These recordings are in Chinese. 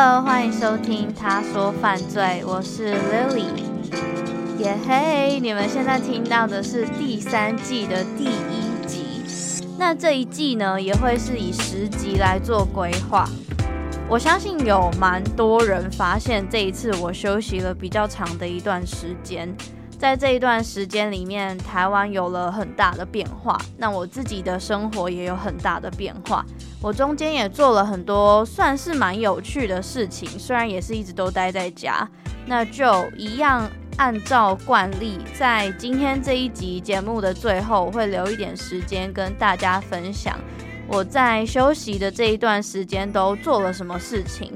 欢迎收听《他说犯罪》，我是 Lily。耶嘿，你们现在听到的是第三季的第一集。那这一季呢，也会是以十集来做规划。我相信有蛮多人发现，这一次我休息了比较长的一段时间。在这一段时间里面，台湾有了很大的变化，那我自己的生活也有很大的变化。我中间也做了很多算是蛮有趣的事情，虽然也是一直都待在家，那就一样按照惯例，在今天这一集节目的最后，我会留一点时间跟大家分享我在休息的这一段时间都做了什么事情。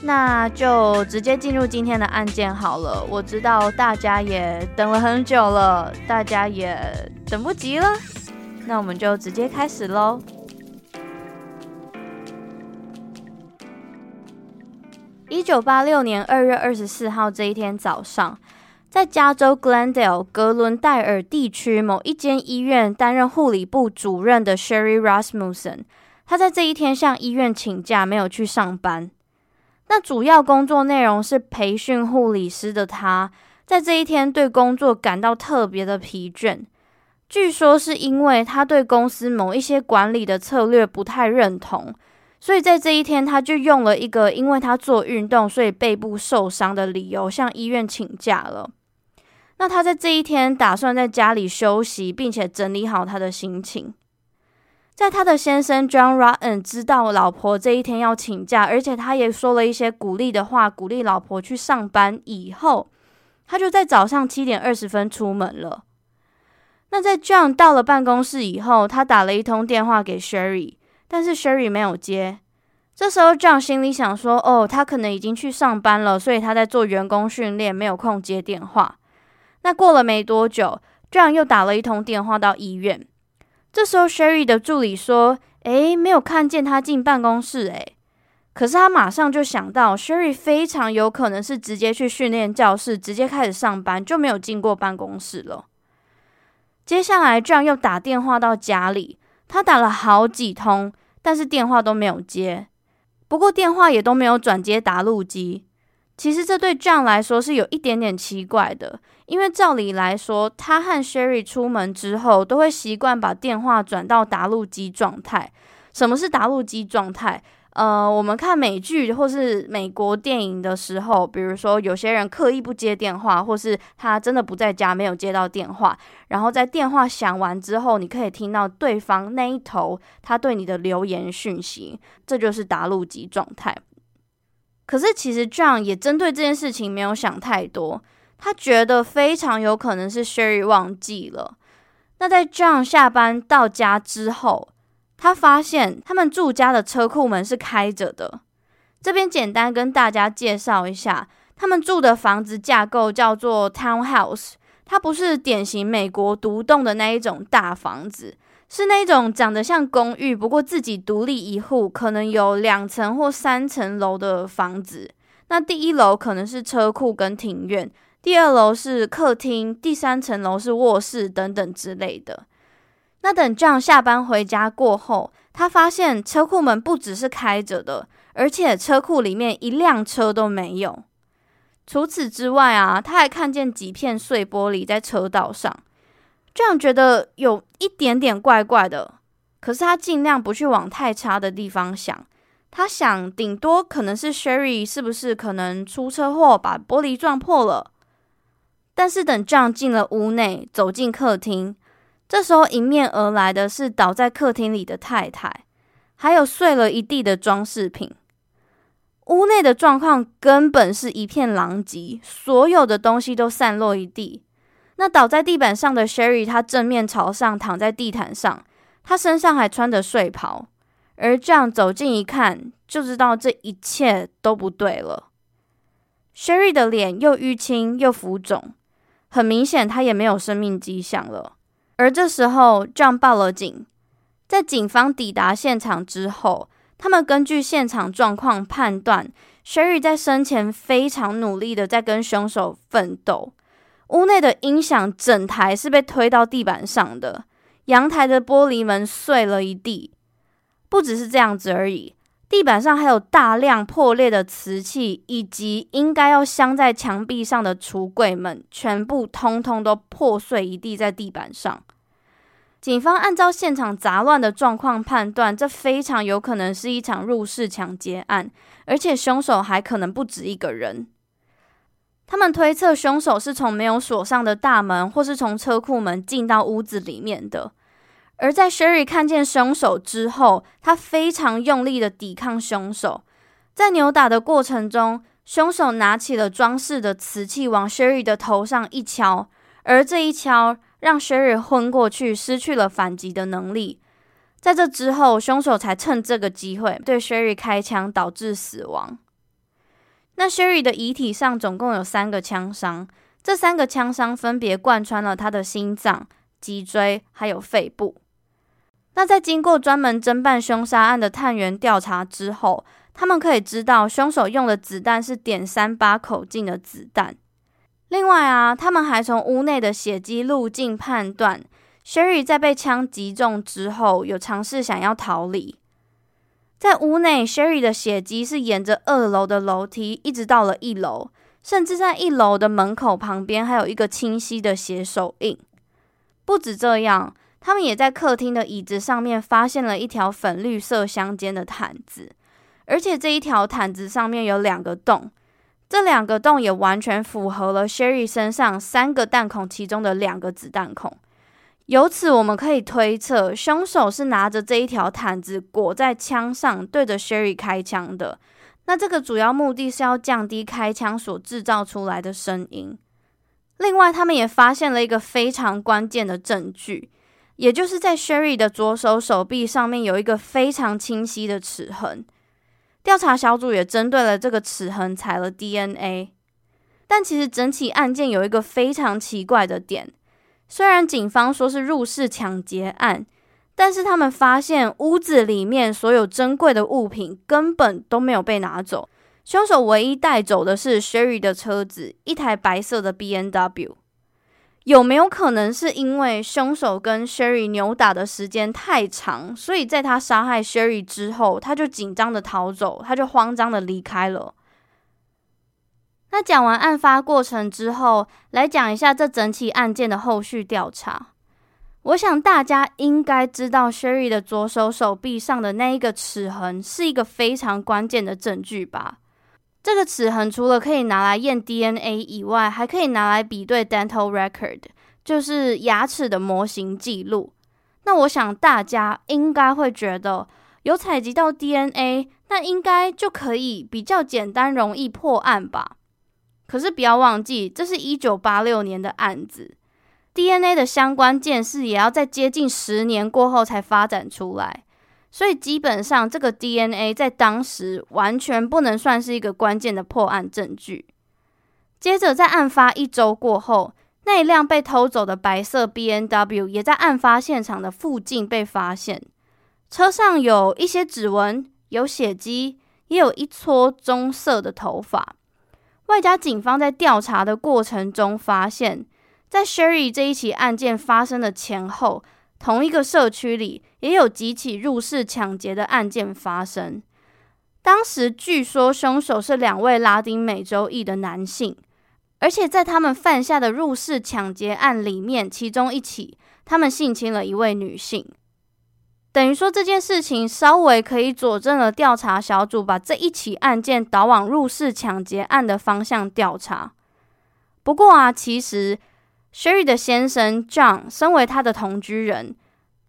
那就直接进入今天的案件好了。我知道大家也等了很久了，大家也等不及了。那我们就直接开始喽。一九八六年二月二十四号这一天早上，在加州 Glendale 格伦戴尔地区某一间医院担任护理部主任的 Sherry Rasmussen，他在这一天向医院请假，没有去上班。那主要工作内容是培训护理师的他，在这一天对工作感到特别的疲倦。据说是因为他对公司某一些管理的策略不太认同，所以在这一天他就用了一个因为他做运动所以背部受伤的理由向医院请假了。那他在这一天打算在家里休息，并且整理好他的心情。在他的先生 John Rutten 知道老婆这一天要请假，而且他也说了一些鼓励的话，鼓励老婆去上班以后，他就在早上七点二十分出门了。那在 John 到了办公室以后，他打了一通电话给 Sherry，但是 Sherry 没有接。这时候 John 心里想说：“哦，他可能已经去上班了，所以他在做员工训练，没有空接电话。”那过了没多久，John 又打了一通电话到医院。这时候，Sherry 的助理说：“诶，没有看见他进办公室。”诶，可是他马上就想到，Sherry 非常有可能是直接去训练教室，直接开始上班，就没有进过办公室了。接下来，John 又打电话到家里，他打了好几通，但是电话都没有接。不过电话也都没有转接答录机。其实这对 John 来说是有一点点奇怪的，因为照理来说，他和 Sherry 出门之后都会习惯把电话转到答录机状态。什么是答录机状态？呃，我们看美剧或是美国电影的时候，比如说有些人刻意不接电话，或是他真的不在家，没有接到电话，然后在电话响完之后，你可以听到对方那一头他对你的留言讯息，这就是答录机状态。可是，其实 John 也针对这件事情没有想太多。他觉得非常有可能是 Sherry 忘记了。那在 John 下班到家之后，他发现他们住家的车库门是开着的。这边简单跟大家介绍一下，他们住的房子架构叫做 Townhouse，它不是典型美国独栋的那一种大房子。是那种长得像公寓，不过自己独立一户，可能有两层或三层楼的房子。那第一楼可能是车库跟庭院，第二楼是客厅，第三层楼是卧室等等之类的。那等 John 下班回家过后，他发现车库门不只是开着的，而且车库里面一辆车都没有。除此之外啊，他还看见几片碎玻璃在车道上，这样觉得有一点点怪怪的。可是他尽量不去往太差的地方想，他想顶多可能是 Sherry 是不是可能出车祸把玻璃撞破了。但是等 John 进了屋内，走进客厅，这时候迎面而来的是倒在客厅里的太太，还有碎了一地的装饰品。屋内的状况根本是一片狼藉，所有的东西都散落一地。那倒在地板上的 Sherry，她正面朝上躺在地毯上。他身上还穿着睡袍，而这样走近一看，就知道这一切都不对了。Sherry 的脸又淤青又浮肿，很明显他也没有生命迹象了。而这时候，John 报了警。在警方抵达现场之后，他们根据现场状况判断，Sherry 在生前非常努力的在跟凶手奋斗。屋内的音响整台是被推到地板上的。阳台的玻璃门碎了一地，不只是这样子而已，地板上还有大量破裂的瓷器，以及应该要镶在墙壁上的橱柜门，全部通通都破碎一地在地板上。警方按照现场杂乱的状况判断，这非常有可能是一场入室抢劫案，而且凶手还可能不止一个人。他们推测凶手是从没有锁上的大门，或是从车库门进到屋子里面的。而在 Sherry 看见凶手之后，他非常用力的抵抗凶手，在扭打的过程中，凶手拿起了装饰的瓷器往 Sherry 的头上一敲，而这一敲让 Sherry 昏过去，失去了反击的能力。在这之后，凶手才趁这个机会对 Sherry 开枪，导致死亡。那 Sherry 的遗体上总共有三个枪伤，这三个枪伤分别贯穿了他的心脏、脊椎还有肺部。那在经过专门侦办凶杀案的探员调查之后，他们可以知道凶手用的子弹是点三八口径的子弹。另外啊，他们还从屋内的血迹路径判断，Sherry 在被枪击中之后有尝试想要逃离。在屋内，Sherry 的血迹是沿着二楼的楼梯一直到了一楼，甚至在一楼的门口旁边还有一个清晰的血手印。不止这样。他们也在客厅的椅子上面发现了一条粉绿色相间的毯子，而且这一条毯子上面有两个洞，这两个洞也完全符合了 Sherry 身上三个弹孔其中的两个子弹孔。由此我们可以推测，凶手是拿着这一条毯子裹在枪上，对着 Sherry 开枪的。那这个主要目的是要降低开枪所制造出来的声音。另外，他们也发现了一个非常关键的证据。也就是在 Sherry 的左手手臂上面有一个非常清晰的齿痕，调查小组也针对了这个齿痕采了 DNA。但其实整起案件有一个非常奇怪的点，虽然警方说是入室抢劫案，但是他们发现屋子里面所有珍贵的物品根本都没有被拿走，凶手唯一带走的是 Sherry 的车子，一台白色的 B N W。有没有可能是因为凶手跟 Sherry 扭打的时间太长，所以在他杀害 Sherry 之后，他就紧张的逃走，他就慌张的离开了。那讲完案发过程之后，来讲一下这整起案件的后续调查。我想大家应该知道，Sherry 的左手手臂上的那一个齿痕是一个非常关键的证据吧。这个齿痕除了可以拿来验 DNA 以外，还可以拿来比对 dental record，就是牙齿的模型记录。那我想大家应该会觉得，有采集到 DNA，那应该就可以比较简单容易破案吧？可是不要忘记，这是一九八六年的案子，DNA 的相关鉴识也要在接近十年过后才发展出来。所以基本上，这个 DNA 在当时完全不能算是一个关键的破案证据。接着，在案发一周过后，那辆被偷走的白色 BMW 也在案发现场的附近被发现，车上有一些指纹，有血迹，也有一撮棕色的头发。外加警方在调查的过程中发现，在 Sherry 这一起案件发生的前后。同一个社区里也有几起入室抢劫的案件发生。当时据说凶手是两位拉丁美洲裔的男性，而且在他们犯下的入室抢劫案里面，其中一起，他们性侵了一位女性。等于说这件事情稍微可以佐证了调查小组把这一起案件导往入室抢劫案的方向调查。不过啊，其实 Sherry 的先生 John 身为他的同居人，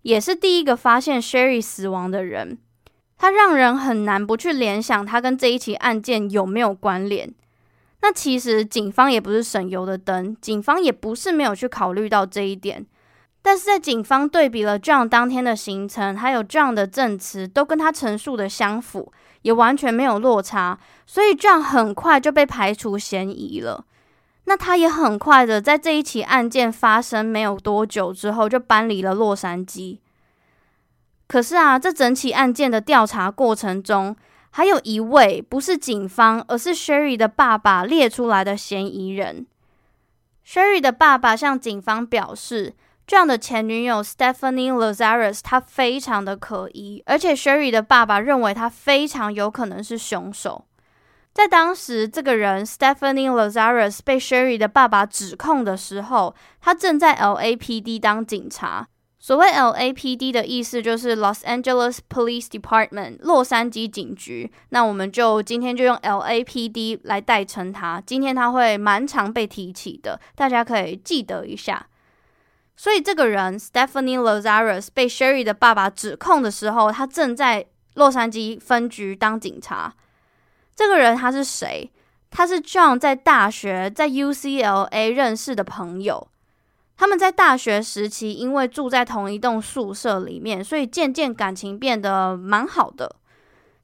也是第一个发现 Sherry 死亡的人。他让人很难不去联想他跟这一起案件有没有关联。那其实警方也不是省油的灯，警方也不是没有去考虑到这一点。但是在警方对比了 John 当天的行程，还有 John 的证词，都跟他陈述的相符，也完全没有落差，所以 John 很快就被排除嫌疑了。那他也很快的在这一起案件发生没有多久之后，就搬离了洛杉矶。可是啊，这整起案件的调查过程中，还有一位不是警方，而是 Sherry 的爸爸列出来的嫌疑人。Sherry 的爸爸向警方表示，这样的前女友 Stephanie Lazarus，她非常的可疑，而且 Sherry 的爸爸认为她非常有可能是凶手。在当时，这个人 Stephanie Lazarus 被 Sherry 的爸爸指控的时候，他正在 LAPD 当警察。所谓 LAPD 的意思就是 Los Angeles Police Department，洛杉矶警局。那我们就今天就用 LAPD 来代称它。今天它会蛮常被提起的，大家可以记得一下。所以这个人 Stephanie Lazarus 被 Sherry 的爸爸指控的时候，他正在洛杉矶分局当警察。这个人他是谁？他是 John 在大学在 UCLA 认识的朋友。他们在大学时期因为住在同一栋宿舍里面，所以渐渐感情变得蛮好的。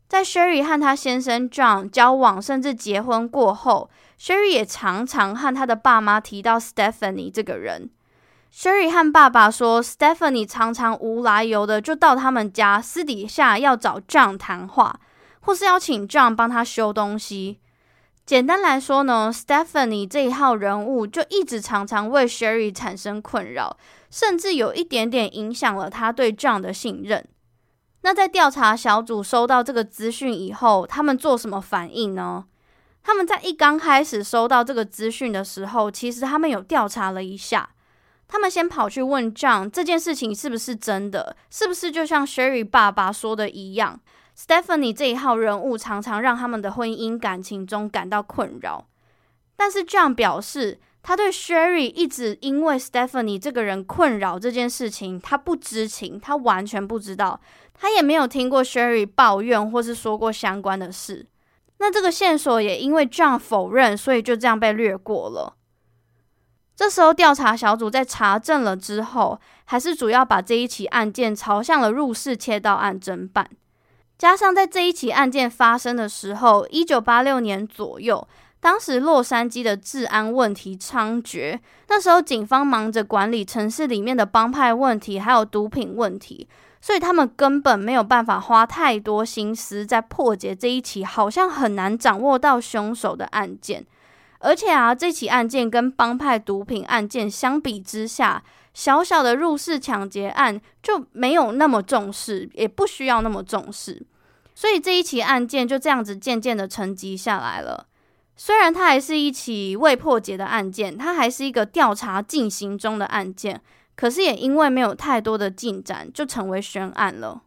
在 Sherry 和她先生 John 交往甚至结婚过后，Sherry 也常常和他的爸妈提到 Stephanie 这个人。Sherry 和爸爸说，Stephanie 常常无来由的就到他们家，私底下要找 John 谈话，或是要请 John 帮他修东西。简单来说呢，Stephanie 这一号人物就一直常常为 Sherry 产生困扰，甚至有一点点影响了他对 John 的信任。那在调查小组收到这个资讯以后，他们做什么反应呢？他们在一刚开始收到这个资讯的时候，其实他们有调查了一下。他们先跑去问 John 这件事情是不是真的，是不是就像 Sherry 爸爸说的一样，Stephanie 这一号人物常常让他们的婚姻感情中感到困扰。但是 John 表示，他对 Sherry 一直因为 Stephanie 这个人困扰这件事情，他不知情，他完全不知道，他也没有听过 Sherry 抱怨或是说过相关的事。那这个线索也因为 John 否认，所以就这样被略过了。这时候，调查小组在查证了之后，还是主要把这一起案件朝向了入室窃盗案侦办。加上在这一起案件发生的时候，一九八六年左右，当时洛杉矶的治安问题猖獗，那时候警方忙着管理城市里面的帮派问题，还有毒品问题，所以他们根本没有办法花太多心思在破解这一起好像很难掌握到凶手的案件。而且啊，这起案件跟帮派毒品案件相比之下，小小的入室抢劫案就没有那么重视，也不需要那么重视，所以这一起案件就这样子渐渐的沉寂下来了。虽然它还是一起未破解的案件，它还是一个调查进行中的案件，可是也因为没有太多的进展，就成为悬案了。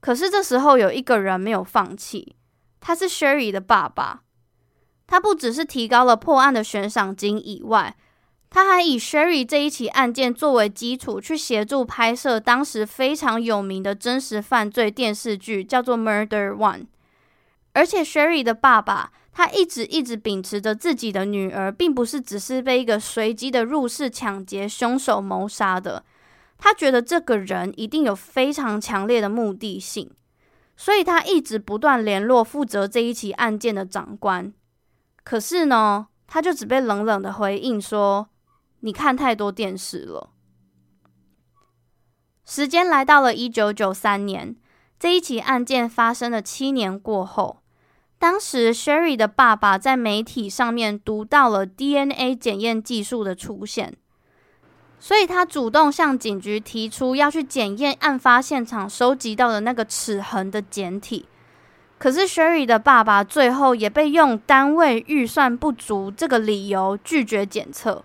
可是这时候有一个人没有放弃，他是 Sherry 的爸爸。他不只是提高了破案的悬赏金以外，他还以 Sherry 这一起案件作为基础，去协助拍摄当时非常有名的真实犯罪电视剧，叫做《Murder One》。而且 Sherry 的爸爸，他一直一直秉持着自己的女儿，并不是只是被一个随机的入室抢劫凶手谋杀的，他觉得这个人一定有非常强烈的目的性，所以他一直不断联络负责这一起案件的长官。可是呢，他就只被冷冷的回应说：“你看太多电视了。”时间来到了一九九三年，这一起案件发生了七年过后，当时 Sherry 的爸爸在媒体上面读到了 DNA 检验技术的出现，所以他主动向警局提出要去检验案发现场收集到的那个齿痕的检体。可是 Sherry 的爸爸最后也被用单位预算不足这个理由拒绝检测。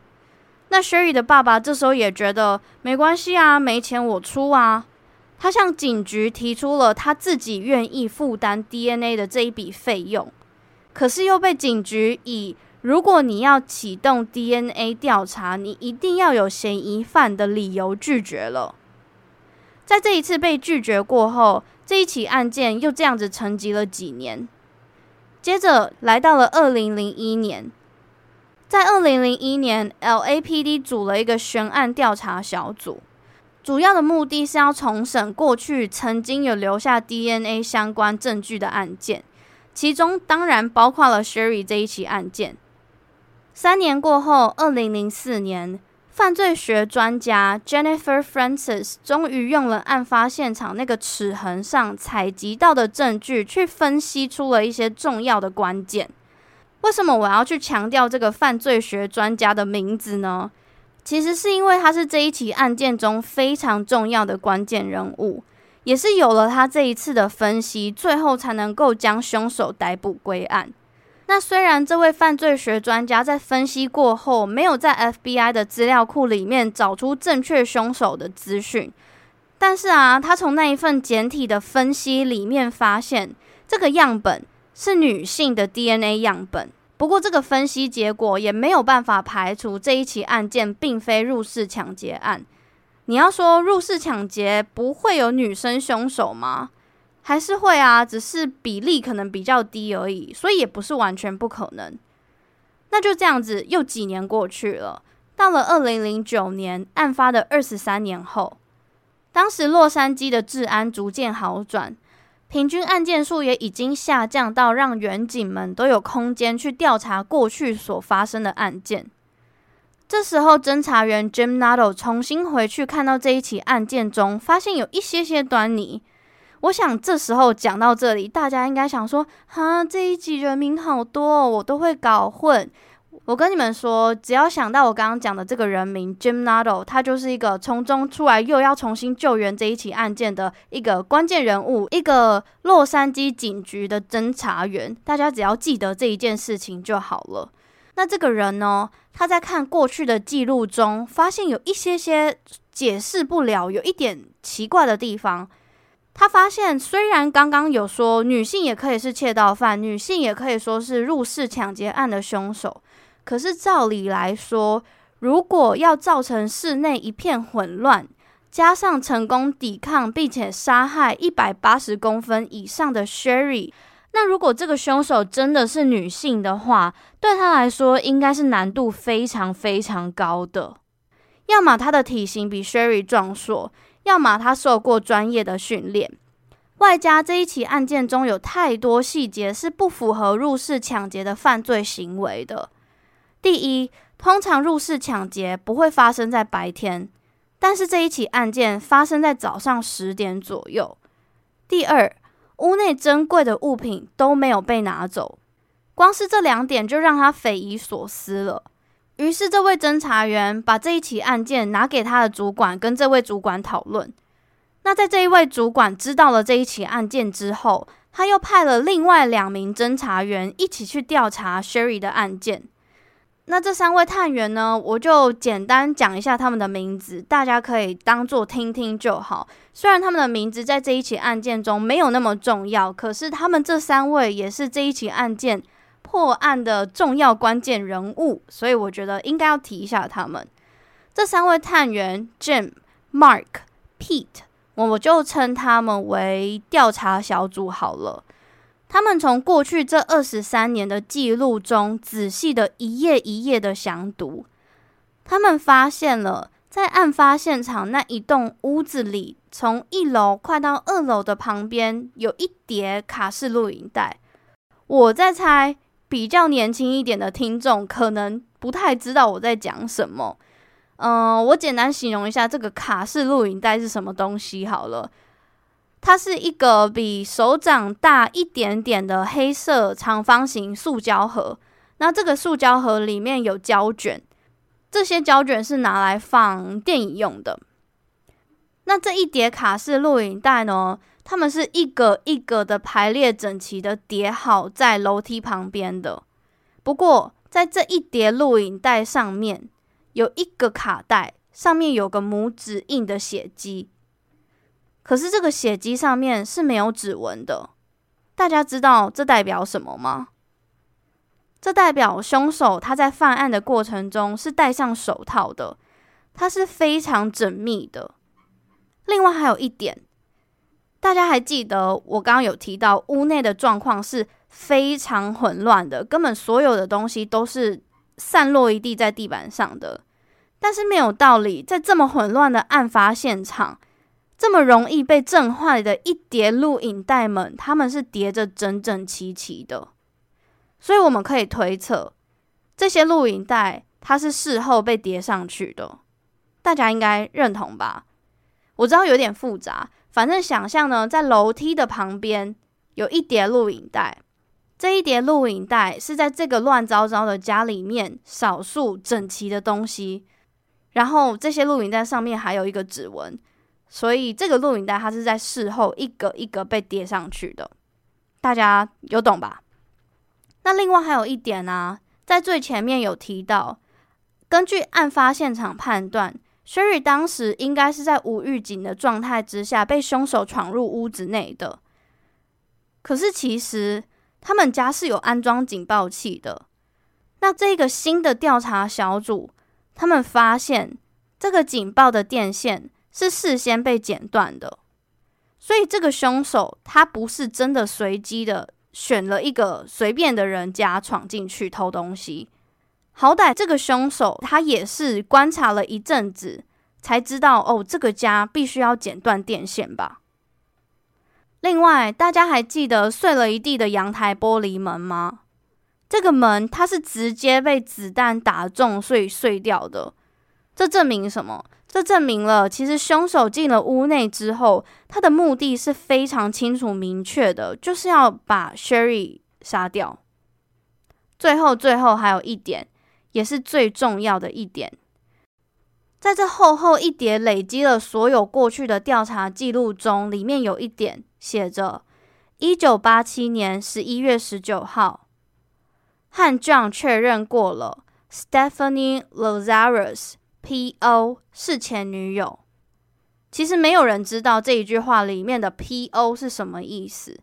那雪宇的爸爸这时候也觉得没关系啊，没钱我出啊。他向警局提出了他自己愿意负担 DNA 的这一笔费用，可是又被警局以如果你要启动 DNA 调查，你一定要有嫌疑犯的理由拒绝了。在这一次被拒绝过后，这一起案件又这样子沉寂了几年。接着来到了二零零一年，在二零零一年，LAPD 组了一个悬案调查小组，主要的目的是要重审过去曾经有留下 DNA 相关证据的案件，其中当然包括了 Sherry 这一起案件。三年过后，二零零四年。犯罪学专家 Jennifer Francis 终于用了案发现场那个齿痕上采集到的证据，去分析出了一些重要的关键。为什么我要去强调这个犯罪学专家的名字呢？其实是因为他是这一起案件中非常重要的关键人物，也是有了他这一次的分析，最后才能够将凶手逮捕归案。那虽然这位犯罪学专家在分析过后，没有在 FBI 的资料库里面找出正确凶手的资讯，但是啊，他从那一份简体的分析里面发现，这个样本是女性的 DNA 样本。不过，这个分析结果也没有办法排除这一起案件并非入室抢劫案。你要说入室抢劫不会有女生凶手吗？还是会啊，只是比例可能比较低而已，所以也不是完全不可能。那就这样子，又几年过去了，到了二零零九年，案发的二十三年后，当时洛杉矶的治安逐渐好转，平均案件数也已经下降到让员警们都有空间去调查过去所发生的案件。这时候，侦查员 Jim Nuttall 重新回去看到这一起案件中，发现有一些些端倪。我想这时候讲到这里，大家应该想说：“哈，这一集人名好多，我都会搞混。”我跟你们说，只要想到我刚刚讲的这个人名 Jim Nuttall，他就是一个从中出来又要重新救援这一起案件的一个关键人物，一个洛杉矶警局的侦查员。大家只要记得这一件事情就好了。那这个人呢，他在看过去的记录中，发现有一些些解释不了，有一点奇怪的地方。他发现，虽然刚刚有说女性也可以是窃盗犯，女性也可以说是入室抢劫案的凶手，可是照理来说，如果要造成室内一片混乱，加上成功抵抗并且杀害一百八十公分以上的 Sherry，那如果这个凶手真的是女性的话，对他来说应该是难度非常非常高的，要么他的体型比 Sherry 壮硕。要么他受过专业的训练，外加这一起案件中有太多细节是不符合入室抢劫的犯罪行为的。第一，通常入室抢劫不会发生在白天，但是这一起案件发生在早上十点左右。第二，屋内珍贵的物品都没有被拿走，光是这两点就让他匪夷所思了。于是，这位侦查员把这一起案件拿给他的主管，跟这位主管讨论。那在这一位主管知道了这一起案件之后，他又派了另外两名侦查员一起去调查 Sherry 的案件。那这三位探员呢，我就简单讲一下他们的名字，大家可以当做听听就好。虽然他们的名字在这一起案件中没有那么重要，可是他们这三位也是这一起案件破案的重要关键人物，所以我觉得应该要提一下他们。这三位探员 Jim、Mark、Pete，我就称他们为调查小组好了。他们从过去这二十三年的记录中，仔细的一页一页的详读。他们发现了，在案发现场那一栋屋子里，从一楼快到二楼的旁边，有一叠卡式录影带。我在猜。比较年轻一点的听众可能不太知道我在讲什么，嗯、呃，我简单形容一下这个卡式录影带是什么东西好了。它是一个比手掌大一点点的黑色长方形塑胶盒，那这个塑胶盒里面有胶卷，这些胶卷是拿来放电影用的。那这一叠卡式录影带呢，它们是一个一个的排列整齐的叠好在楼梯旁边的。不过，在这一叠录影带上面，有一个卡带，上面有个拇指印的血迹。可是这个血迹上面是没有指纹的。大家知道这代表什么吗？这代表凶手他在犯案的过程中是戴上手套的，他是非常缜密的。另外还有一点。大家还记得我刚刚有提到屋内的状况是非常混乱的，根本所有的东西都是散落一地在地板上的。但是没有道理，在这么混乱的案发现场，这么容易被震坏的一叠录影带们，他们是叠着整整齐齐的。所以我们可以推测，这些录影带它是事后被叠上去的。大家应该认同吧？我知道有点复杂。反正想象呢，在楼梯的旁边有一叠录影带，这一叠录影带是在这个乱糟糟的家里面少数整齐的东西。然后这些录影带上面还有一个指纹，所以这个录影带它是在事后一个一个被叠上去的。大家有懂吧？那另外还有一点呢、啊，在最前面有提到，根据案发现场判断。Sherry 当时应该是在无预警的状态之下被凶手闯入屋子内的。可是其实他们家是有安装警报器的。那这个新的调查小组，他们发现这个警报的电线是事先被剪断的。所以这个凶手他不是真的随机的选了一个随便的人家闯进去偷东西。好歹这个凶手他也是观察了一阵子，才知道哦，这个家必须要剪断电线吧。另外，大家还记得碎了一地的阳台玻璃门吗？这个门它是直接被子弹打中，所以碎掉的。这证明什么？这证明了其实凶手进了屋内之后，他的目的是非常清楚明确的，就是要把 Sherry 杀掉。最后，最后还有一点。也是最重要的一点，在这厚厚一叠累积了所有过去的调查记录中，里面有一点写着：一九八七年十一月十九号，和 John 确认过了，Stephanie Lazarus P.O. 是前女友。其实没有人知道这一句话里面的 P.O. 是什么意思，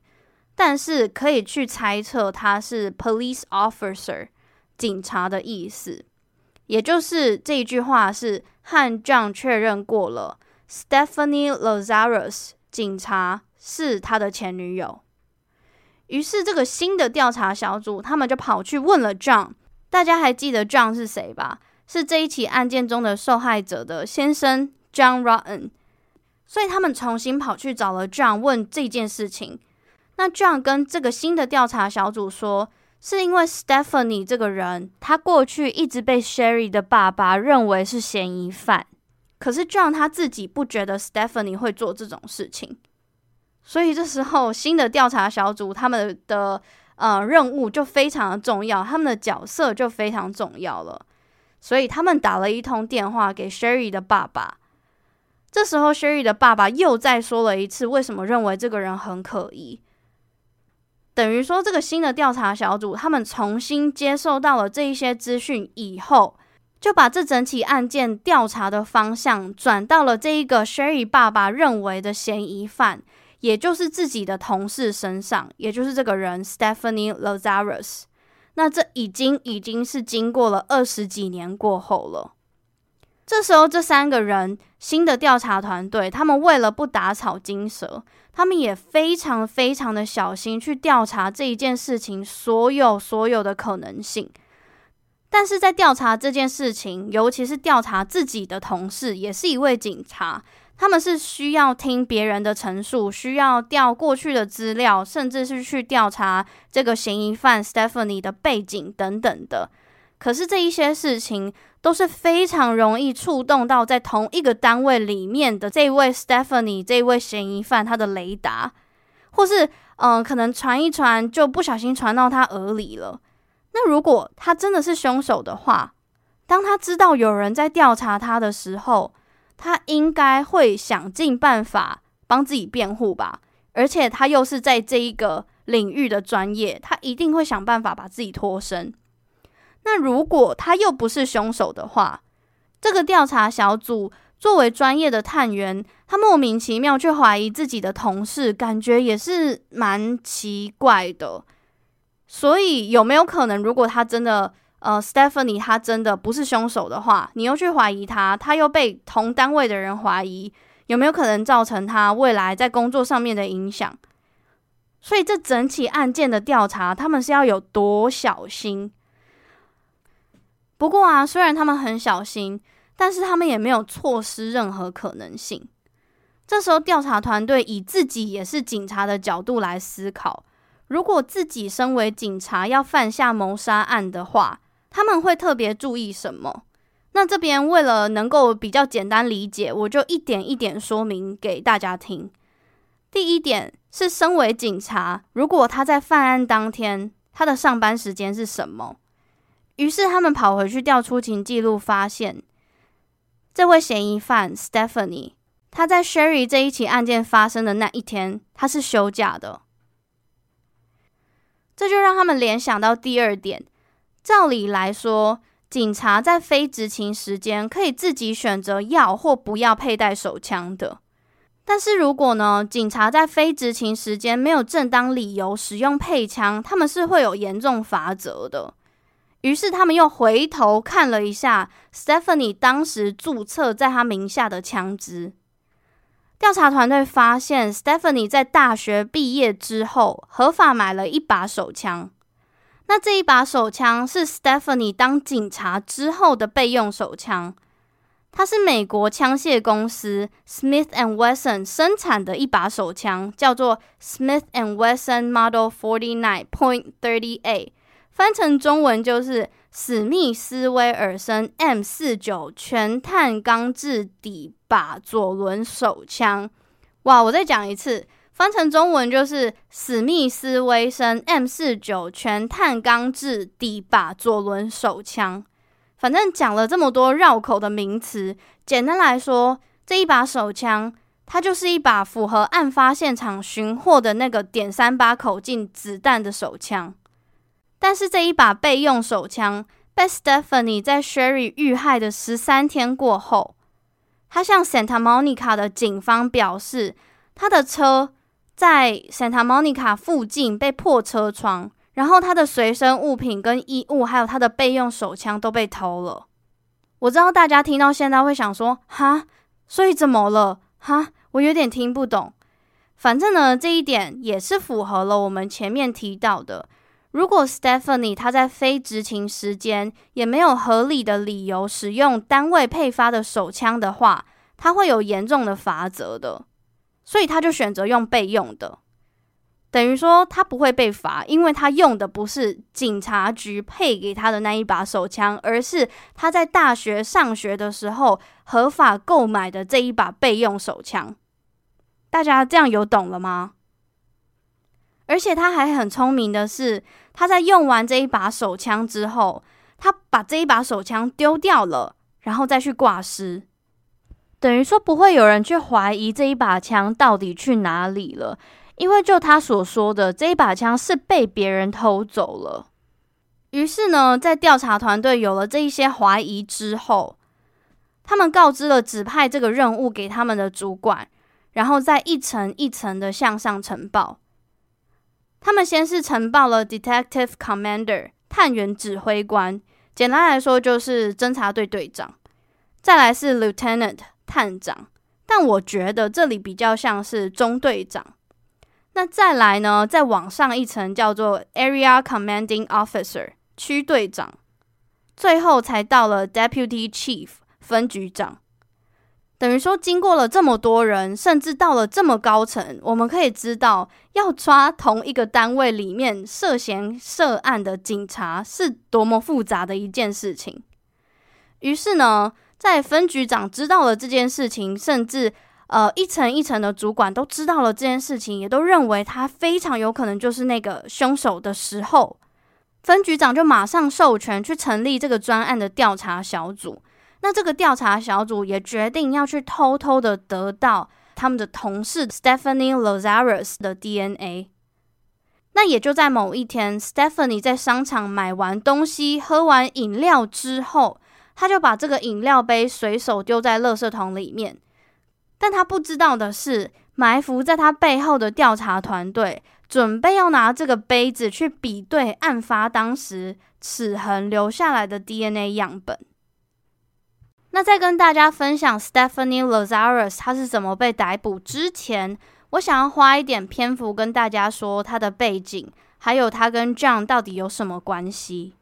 但是可以去猜测它是 Police Officer。警察的意思，也就是这一句话是和 John 确认过了，Stephanie Lazarus 警察是他的前女友。于是这个新的调查小组，他们就跑去问了 John。大家还记得 John 是谁吧？是这一起案件中的受害者的先生 John Rotten，。所以他们重新跑去找了 John 问这件事情。那 John 跟这个新的调查小组说。是因为 Stephanie 这个人，他过去一直被 Sherry 的爸爸认为是嫌疑犯，可是 John 他自己不觉得 Stephanie 会做这种事情，所以这时候新的调查小组他们的呃任务就非常的重要，他们的角色就非常重要了，所以他们打了一通电话给 Sherry 的爸爸，这时候 Sherry 的爸爸又再说了一次为什么认为这个人很可疑。等于说，这个新的调查小组，他们重新接受到了这一些资讯以后，就把这整起案件调查的方向转到了这一个 Sherry 爸爸认为的嫌疑犯，也就是自己的同事身上，也就是这个人 Stephanie Lazarus。那这已经已经是经过了二十几年过后了。这时候，这三个人新的调查团队，他们为了不打草惊蛇。他们也非常非常的小心去调查这一件事情所有所有的可能性，但是在调查这件事情，尤其是调查自己的同事，也是一位警察，他们是需要听别人的陈述，需要调过去的资料，甚至是去调查这个嫌疑犯 Stephanie 的背景等等的。可是这一些事情都是非常容易触动到在同一个单位里面的这位 Stephanie 这位嫌疑犯他的雷达，或是嗯、可能传一传就不小心传到他耳里了。那如果他真的是凶手的话，当他知道有人在调查他的时候，他应该会想尽办法帮自己辩护吧？而且他又是在这一个领域的专业，他一定会想办法把自己脱身。那如果他又不是凶手的话，这个调查小组作为专业的探员，他莫名其妙去怀疑自己的同事，感觉也是蛮奇怪的。所以有没有可能，如果他真的呃，Stephanie 他真的不是凶手的话，你又去怀疑他，他又被同单位的人怀疑，有没有可能造成他未来在工作上面的影响？所以这整起案件的调查，他们是要有多小心？不过啊，虽然他们很小心，但是他们也没有错失任何可能性。这时候，调查团队以自己也是警察的角度来思考：如果自己身为警察要犯下谋杀案的话，他们会特别注意什么？那这边为了能够比较简单理解，我就一点一点说明给大家听。第一点是，身为警察，如果他在犯案当天，他的上班时间是什么？于是他们跑回去调出勤记录，发现这位嫌疑犯 Stephanie，他在 Sherry 这一起案件发生的那一天，他是休假的。这就让他们联想到第二点：照理来说，警察在非执勤时间可以自己选择要或不要佩戴手枪的。但是如果呢，警察在非执勤时间没有正当理由使用配枪，他们是会有严重罚则的。于是他们又回头看了一下 Stephanie 当时注册在他名下的枪支。调查团队发现，Stephanie 在大学毕业之后合法买了一把手枪。那这一把手枪是 Stephanie 当警察之后的备用手枪。它是美国枪械公司 Smith and Wesson 生产的一把手枪，叫做 Smith and Wesson Model Forty Nine Point Thirty A。翻成中文就是史密斯威尔森 M 四九全碳钢制底把左轮手枪。哇，我再讲一次，翻成中文就是史密斯威森 M 四九全碳钢制底把左轮手枪。反正讲了这么多绕口的名词，简单来说，这一把手枪它就是一把符合案发现场寻获的那个点三八口径子弹的手枪。但是这一把备用手枪被 Stephanie 在 Sherry 遇害的十三天过后，他向 Santa Monica 的警方表示，他的车在 Santa Monica 附近被破车窗，然后他的随身物品跟衣物，还有他的备用手枪都被偷了。我知道大家听到现在会想说，哈，所以怎么了？哈，我有点听不懂。反正呢，这一点也是符合了我们前面提到的。如果 Stephanie 她在非执勤时间也没有合理的理由使用单位配发的手枪的话，她会有严重的罚则的。所以他就选择用备用的，等于说他不会被罚，因为他用的不是警察局配给他的那一把手枪，而是他在大学上学的时候合法购买的这一把备用手枪。大家这样有懂了吗？而且他还很聪明的是，他在用完这一把手枪之后，他把这一把手枪丢掉了，然后再去挂失，等于说不会有人去怀疑这一把枪到底去哪里了，因为就他所说的，这一把枪是被别人偷走了。于是呢，在调查团队有了这一些怀疑之后，他们告知了指派这个任务给他们的主管，然后再一层一层的向上呈报。他们先是呈报了 Detective Commander 探员指挥官，简单来说就是侦查队队长。再来是 Lieutenant 探长，但我觉得这里比较像是中队长。那再来呢，再往上一层叫做 Area Commanding Officer 区队长，最后才到了 Deputy Chief 分局长。等于说，经过了这么多人，甚至到了这么高层，我们可以知道，要抓同一个单位里面涉嫌涉案的警察是多么复杂的一件事情。于是呢，在分局长知道了这件事情，甚至呃一层一层的主管都知道了这件事情，也都认为他非常有可能就是那个凶手的时候，分局长就马上授权去成立这个专案的调查小组。那这个调查小组也决定要去偷偷的得到他们的同事 Stephanie Lazarus 的 DNA。那也就在某一天，Stephanie 在商场买完东西、喝完饮料之后，他就把这个饮料杯随手丢在垃圾桶里面。但他不知道的是，埋伏在他背后的调查团队准备要拿这个杯子去比对案发当时齿痕留下来的 DNA 样本。那在跟大家分享 Stephanie Lazarus 他是怎么被逮捕之前，我想要花一点篇幅跟大家说他的背景，还有他跟 John 到底有什么关系。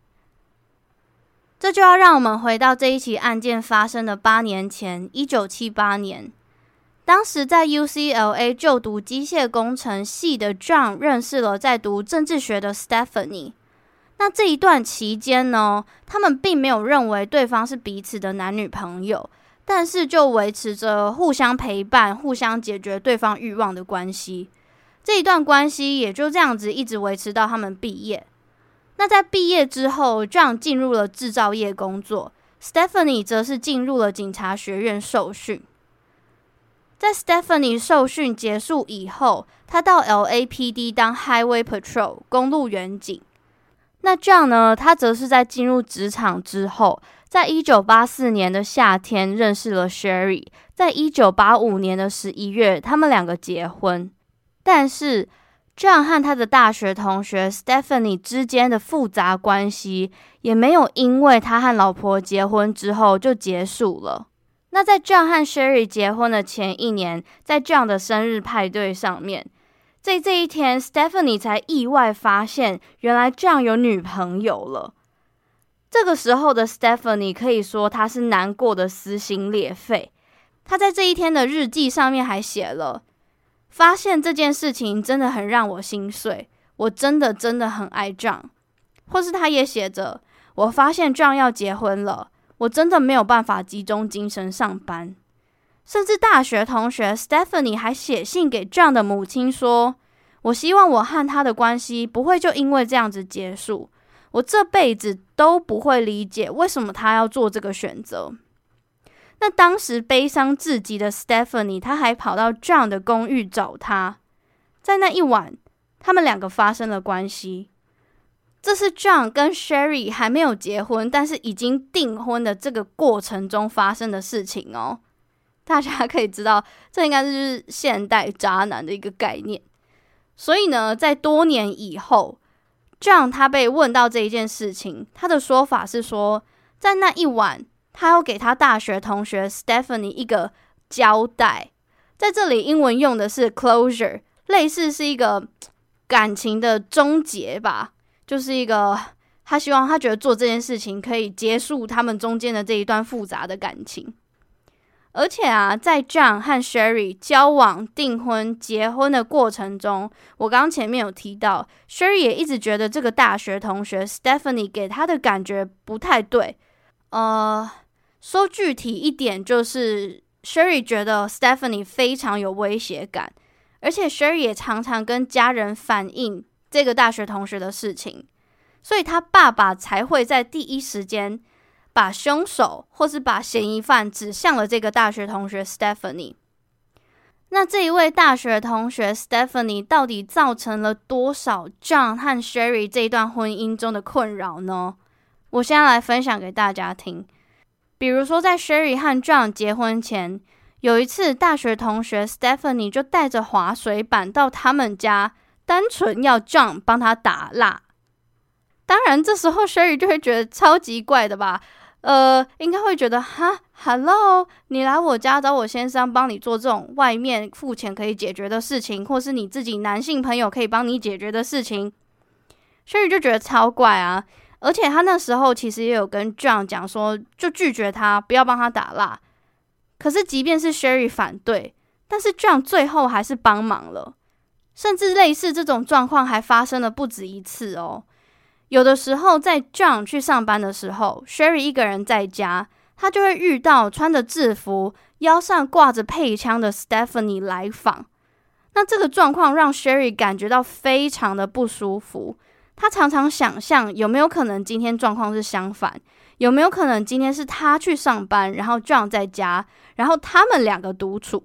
这就要让我们回到这一起案件发生的八年前，一九七八年。当时在 UCLA 就读机械工程系的 John 认识了在读政治学的 Stephanie。那这一段期间呢，他们并没有认为对方是彼此的男女朋友，但是就维持着互相陪伴、互相解决对方欲望的关系。这一段关系也就这样子一直维持到他们毕业。那在毕业之后，John 进入了制造业工作，Stephanie 则是进入了警察学院受训。在 Stephanie 受训结束以后，他到 LAPD 当 Highway Patrol 公路员警。那 John 呢？他则是在进入职场之后，在一九八四年的夏天认识了 Sherry，在一九八五年的十一月，他们两个结婚。但是 John 和他的大学同学 Stephanie 之间的复杂关系，也没有因为他和老婆结婚之后就结束了。那在 John 和 Sherry 结婚的前一年，在 John 的生日派对上面。在这一天，Stephanie 才意外发现，原来 John 有女朋友了。这个时候的 Stephanie 可以说她是难过的撕心裂肺。她在这一天的日记上面还写了：“发现这件事情真的很让我心碎，我真的真的很爱 John。”或是他也写着：“我发现 John 要结婚了，我真的没有办法集中精神上班。”甚至大学同学 Stephanie 还写信给 John 的母亲说：“我希望我和他的关系不会就因为这样子结束。我这辈子都不会理解为什么他要做这个选择。”那当时悲伤至极的 Stephanie，他还跑到 John 的公寓找他。在那一晚，他们两个发生了关系。这是 John 跟 Sherry 还没有结婚，但是已经订婚的这个过程中发生的事情哦。大家可以知道，这应该是现代渣男的一个概念。所以呢，在多年以后，John 他被问到这一件事情，他的说法是说，在那一晚，他要给他大学同学 Stephanie 一个交代。在这里，英文用的是 closure，类似是一个感情的终结吧，就是一个他希望他觉得做这件事情可以结束他们中间的这一段复杂的感情。而且啊，在 John 和 Sherry 交往、订婚、结婚的过程中，我刚前面有提到，Sherry 也一直觉得这个大学同学 Stephanie 给他的感觉不太对。呃，说具体一点，就是 Sherry 觉得 Stephanie 非常有威胁感，而且 Sherry 也常常跟家人反映这个大学同学的事情，所以他爸爸才会在第一时间。把凶手或是把嫌疑犯指向了这个大学同学 Stephanie。那这一位大学同学 Stephanie 到底造成了多少 John 和 Sherry 这一段婚姻中的困扰呢？我现在来分享给大家听。比如说，在 Sherry 和 John 结婚前，有一次大学同学 Stephanie 就带着滑水板到他们家，单纯要 John 帮他打蜡。当然，这时候 Sherry 就会觉得超级怪的吧。呃，应该会觉得哈，Hello，你来我家找我先生帮你做这种外面付钱可以解决的事情，或是你自己男性朋友可以帮你解决的事情，Sherry 就觉得超怪啊。而且他那时候其实也有跟 John 讲说，就拒绝他，不要帮他打蜡。可是即便是 Sherry 反对，但是 John 最后还是帮忙了，甚至类似这种状况还发生了不止一次哦。有的时候，在 John 去上班的时候，Sherry 一个人在家，他就会遇到穿着制服、腰上挂着配枪的 Stephanie 来访。那这个状况让 Sherry 感觉到非常的不舒服。他常常想象有没有可能今天状况是相反，有没有可能今天是他去上班，然后 John 在家，然后他们两个独处。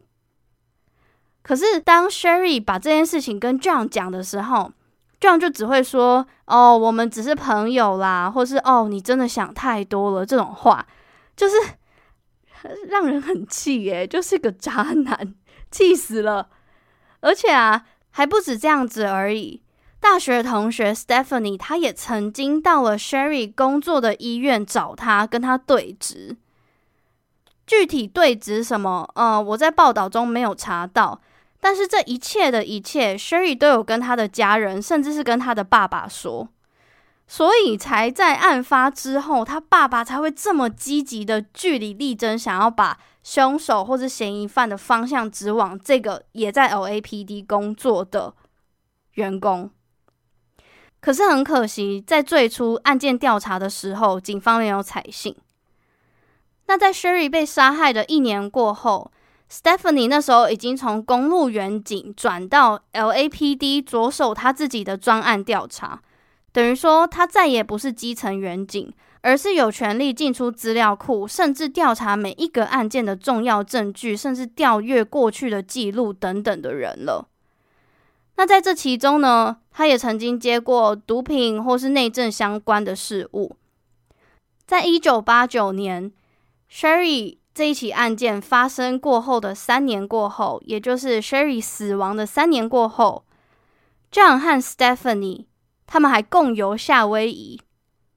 可是当 Sherry 把这件事情跟 John 讲的时候，John 就只会说：“哦，我们只是朋友啦，或是哦，你真的想太多了。”这种话就是 让人很气耶，就是个渣男，气死了。而且啊，还不止这样子而已。大学同学 Stephanie，她也曾经到了 Sherry 工作的医院找他，跟他对质。具体对质什么？呃，我在报道中没有查到。但是这一切的一切，Sherry 都有跟他的家人，甚至是跟他的爸爸说，所以才在案发之后，他爸爸才会这么积极的据理力争，想要把凶手或是嫌疑犯的方向指往这个也在 LAPD 工作的员工。可是很可惜，在最初案件调查的时候，警方没有采信。那在 Sherry 被杀害的一年过后，Stephanie 那时候已经从公路员警转到 LAPD 着手他自己的专案调查，等于说他再也不是基层员警，而是有权利进出资料库，甚至调查每一个案件的重要证据，甚至调阅过去的记录等等的人了。那在这其中呢，他也曾经接过毒品或是内政相关的事务。在一九八九年，Sherry 这一起案件发生过后的三年过后，也就是 Sherry 死亡的三年过后，John 和 Stephanie 他们还共游夏威夷。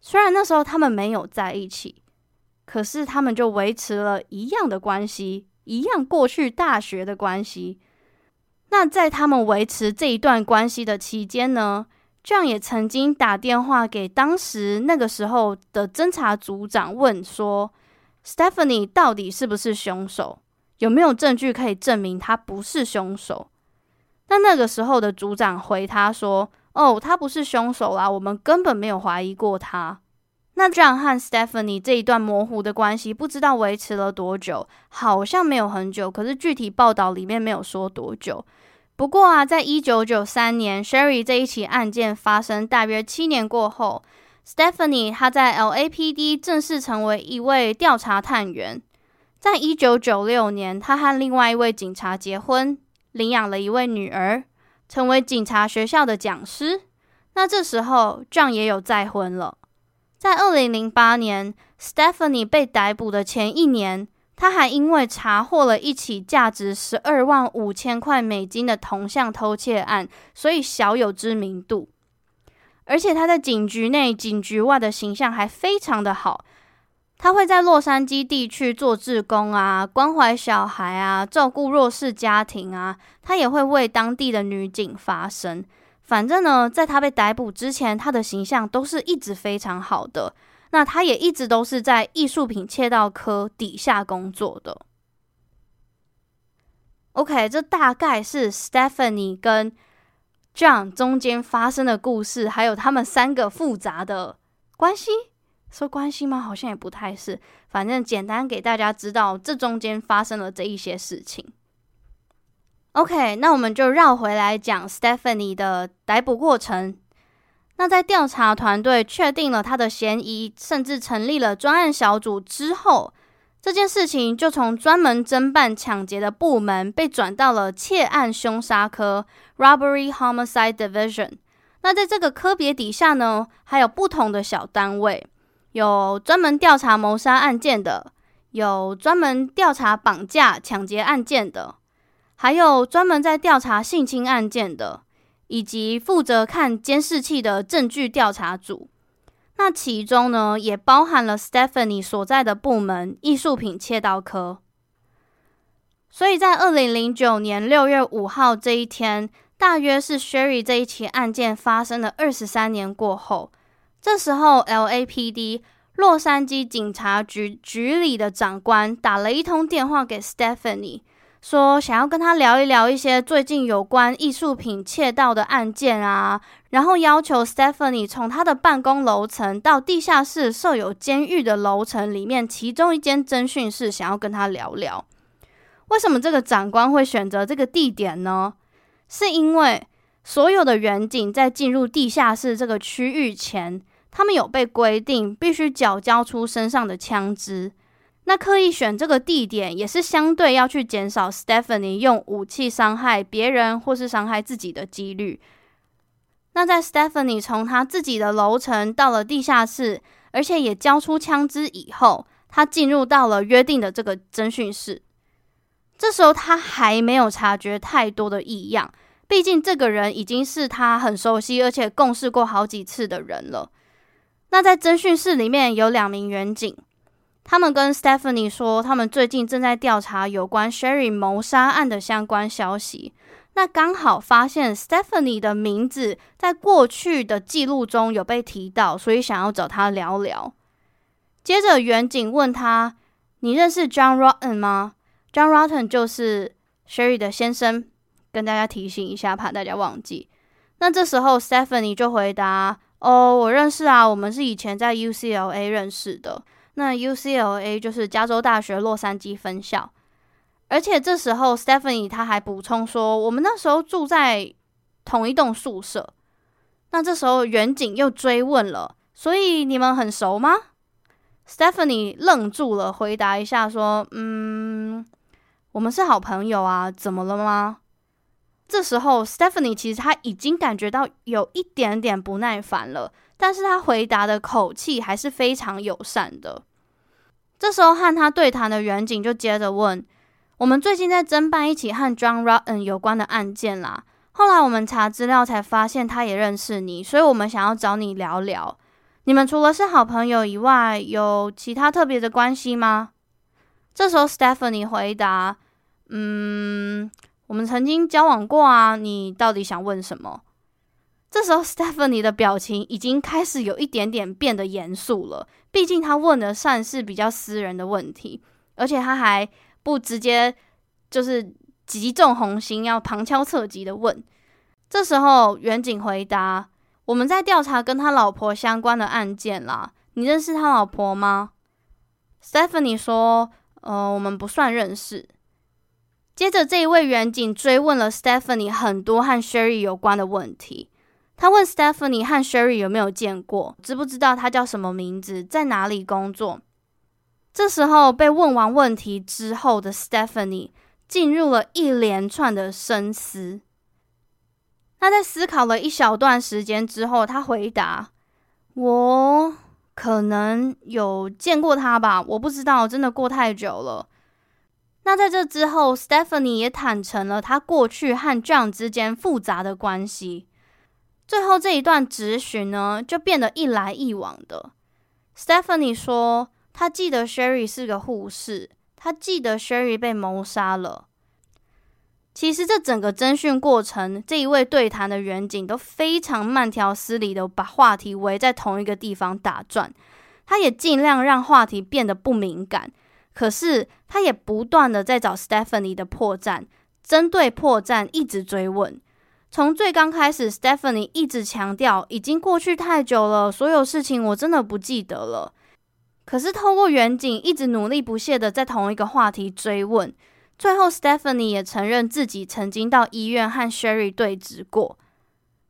虽然那时候他们没有在一起，可是他们就维持了一样的关系，一样过去大学的关系。那在他们维持这一段关系的期间呢，John 也曾经打电话给当时那个时候的侦查组长，问说：“Stephanie 到底是不是凶手？有没有证据可以证明他不是凶手？”那那个时候的组长回他说：“哦，他不是凶手啦，我们根本没有怀疑过他。”那 John 和 Stephanie 这一段模糊的关系，不知道维持了多久，好像没有很久，可是具体报道里面没有说多久。不过啊，在一九九三年，Sherry 这一起案件发生大约七年过后，Stephanie 她在 LAPD 正式成为一位调查探员。在一九九六年，她和另外一位警察结婚，领养了一位女儿，成为警察学校的讲师。那这时候，John 也有再婚了。在二零零八年，Stephanie 被逮捕的前一年。他还因为查获了一起价值十二万五千块美金的铜像偷窃案，所以小有知名度。而且他在警局内、警局外的形象还非常的好。他会在洛杉矶地区做志工啊，关怀小孩啊，照顾弱势家庭啊。他也会为当地的女警发声。反正呢，在他被逮捕之前，他的形象都是一直非常好的。那他也一直都是在艺术品窃盗科底下工作的。OK，这大概是 Stephanie 跟 John 中间发生的故事，还有他们三个复杂的关系。说关系吗？好像也不太是。反正简单给大家知道，这中间发生了这一些事情。OK，那我们就绕回来讲 Stephanie 的逮捕过程。那在调查团队确定了他的嫌疑，甚至成立了专案小组之后，这件事情就从专门侦办抢劫的部门被转到了窃案凶杀科 （Robbery Homicide Division）。那在这个科别底下呢，还有不同的小单位，有专门调查谋杀案件的，有专门调查绑架、抢劫案件的，还有专门在调查性侵案件的。以及负责看监视器的证据调查组，那其中呢，也包含了 Stephanie 所在的部门——艺术品窃盗科。所以在二零零九年六月五号这一天，大约是 Sherry 这一起案件发生的二十三年过后，这时候 LAPD 洛杉矶警察局局里的长官打了一通电话给 Stephanie。说想要跟他聊一聊一些最近有关艺术品窃盗的案件啊，然后要求 Stephanie 从他的办公楼层到地下室设有监狱的楼层里面其中一间侦讯室，想要跟他聊聊。为什么这个长官会选择这个地点呢？是因为所有的员警在进入地下室这个区域前，他们有被规定必须缴交出身上的枪支。那刻意选这个地点，也是相对要去减少 Stephanie 用武器伤害别人或是伤害自己的几率。那在 Stephanie 从她自己的楼层到了地下室，而且也交出枪支以后，她进入到了约定的这个侦讯室。这时候她还没有察觉太多的异样，毕竟这个人已经是她很熟悉而且共事过好几次的人了。那在侦讯室里面有两名员警。他们跟 Stephanie 说，他们最近正在调查有关 Sherry 谋杀案的相关消息。那刚好发现 Stephanie 的名字在过去的记录中有被提到，所以想要找他聊聊。接着，远警问他：“你认识 John Rotten 吗？”John Rotten 就是 Sherry 的先生，跟大家提醒一下，怕大家忘记。那这时候 Stephanie 就回答：“哦，我认识啊，我们是以前在 UCLA 认识的。”那 UCLA 就是加州大学洛杉矶分校，而且这时候 Stephanie 她还补充说，我们那时候住在同一栋宿舍。那这时候远景又追问了，所以你们很熟吗？Stephanie 愣住了，回答一下说，嗯，我们是好朋友啊，怎么了吗？这时候 Stephanie 其实她已经感觉到有一点点不耐烦了，但是她回答的口气还是非常友善的。这时候和他对谈的远景就接着问：“我们最近在侦办一起和 John Rotten 有关的案件啦。后来我们查资料才发现他也认识你，所以我们想要找你聊聊。你们除了是好朋友以外，有其他特别的关系吗？”这时候 Stephanie 回答：“嗯，我们曾经交往过啊。你到底想问什么？”这时候，Stephanie 的表情已经开始有一点点变得严肃了。毕竟他问的算是比较私人的问题，而且他还不直接就是击中红心，要旁敲侧击的问。这时候，远景回答：“我们在调查跟他老婆相关的案件啦。你认识他老婆吗？”Stephanie 说：“呃，我们不算认识。”接着，这一位远景追问了 Stephanie 很多和 Sherry 有关的问题。他问 Stephanie 和 Sherry 有没有见过，知不知道他叫什么名字，在哪里工作。这时候被问完问题之后的 Stephanie 进入了一连串的深思。他在思考了一小段时间之后，他回答：“我可能有见过他吧，我不知道，真的过太久了。”那在这之后，Stephanie 也坦诚了他过去和 John 之间复杂的关系。最后这一段质询呢，就变得一来一往的。Stephanie 说，她记得 Sherry 是个护士，她记得 Sherry 被谋杀了。其实这整个侦讯过程，这一位对谈的员警都非常慢条斯理的把话题围在同一个地方打转，他也尽量让话题变得不敏感，可是他也不断的在找 Stephanie 的破绽，针对破绽一直追问。从最刚开始，Stephanie 一直强调已经过去太久了，所有事情我真的不记得了。可是透过员警一直努力不懈的在同一个话题追问，最后 Stephanie 也承认自己曾经到医院和 Sherry 对质过。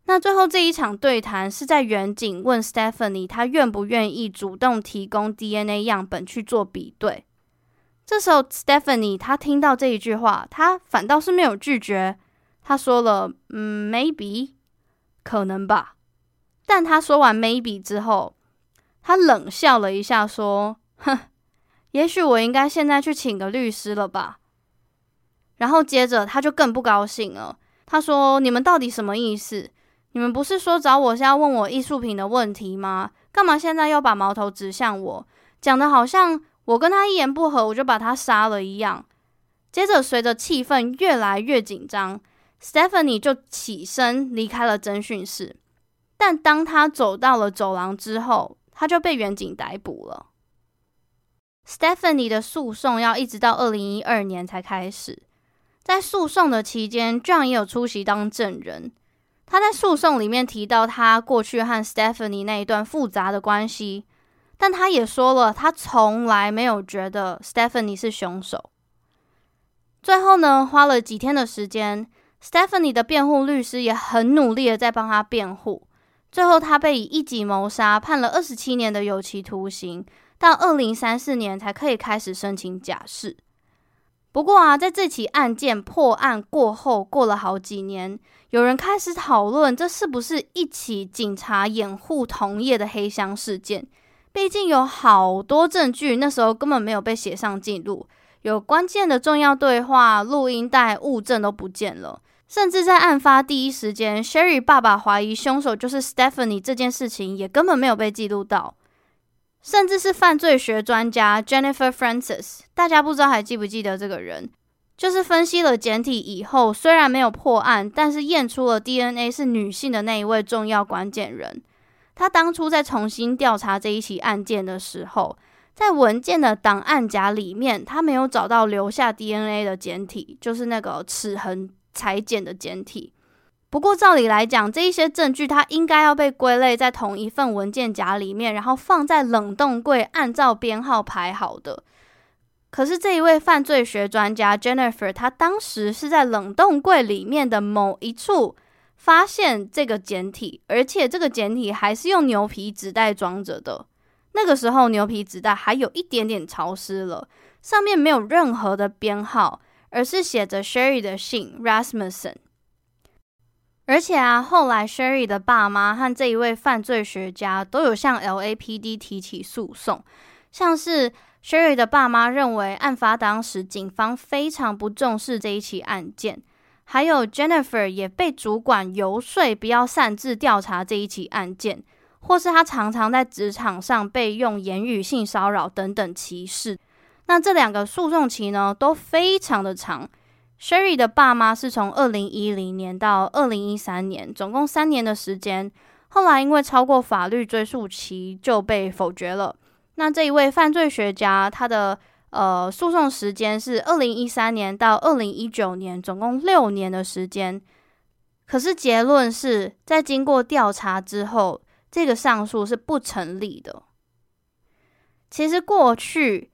那最后这一场对谈是在员警问 Stephanie 她愿不愿意主动提供 DNA 样本去做比对。这时候 Stephanie 她听到这一句话，她反倒是没有拒绝。他说了，嗯，maybe，可能吧。但他说完 maybe 之后，他冷笑了一下，说：“哼，也许我应该现在去请个律师了吧。”然后接着他就更不高兴了。他说：“你们到底什么意思？你们不是说找我是要问我艺术品的问题吗？干嘛现在又把矛头指向我？讲的好像我跟他一言不合，我就把他杀了一样。”接着随着气氛越来越紧张。Stephanie 就起身离开了侦讯室，但当他走到了走廊之后，他就被远警逮捕了。Stephanie 的诉讼要一直到二零一二年才开始，在诉讼的期间，John 也有出席当证人。他在诉讼里面提到他过去和 Stephanie 那一段复杂的关系，但他也说了，他从来没有觉得 Stephanie 是凶手。最后呢，花了几天的时间。Stephanie 的辩护律师也很努力的在帮他辩护，最后他被以一级谋杀判了二十七年的有期徒刑，到二零三四年才可以开始申请假释。不过啊，在这起案件破案过后，过了好几年，有人开始讨论这是不是一起警察掩护同业的黑箱事件。毕竟有好多证据，那时候根本没有被写上记录，有关键的重要对话、录音带、物证都不见了。甚至在案发第一时间，Sherry 爸爸怀疑凶手就是 Stephanie 这件事情也根本没有被记录到。甚至是犯罪学专家 Jennifer Francis，大家不知道还记不记得这个人？就是分析了检体以后，虽然没有破案，但是验出了 DNA 是女性的那一位重要关键人。他当初在重新调查这一起案件的时候，在文件的档案夹里面，他没有找到留下 DNA 的检体，就是那个齿痕裁剪的简体。不过，照理来讲，这一些证据它应该要被归类在同一份文件夹里面，然后放在冷冻柜，按照编号排好的。可是，这一位犯罪学专家 Jennifer，她当时是在冷冻柜里面的某一处发现这个简体，而且这个简体还是用牛皮纸袋装着的。那个时候，牛皮纸袋还有一点点潮湿了，上面没有任何的编号，而是写着 Sherry 的姓 Rasmussen。而且啊，后来 Sherry 的爸妈和这一位犯罪学家都有向 LAPD 提起诉讼，像是 Sherry 的爸妈认为案发当时警方非常不重视这一起案件，还有 Jennifer 也被主管游说不要擅自调查这一起案件，或是他常常在职场上被用言语性骚扰等等歧视。那这两个诉讼期呢，都非常的长。Sherry 的爸妈是从二零一零年到二零一三年，总共三年的时间。后来因为超过法律追诉期，就被否决了。那这一位犯罪学家，他的呃诉讼时间是二零一三年到二零一九年，总共六年的时间。可是结论是在经过调查之后，这个上诉是不成立的。其实过去。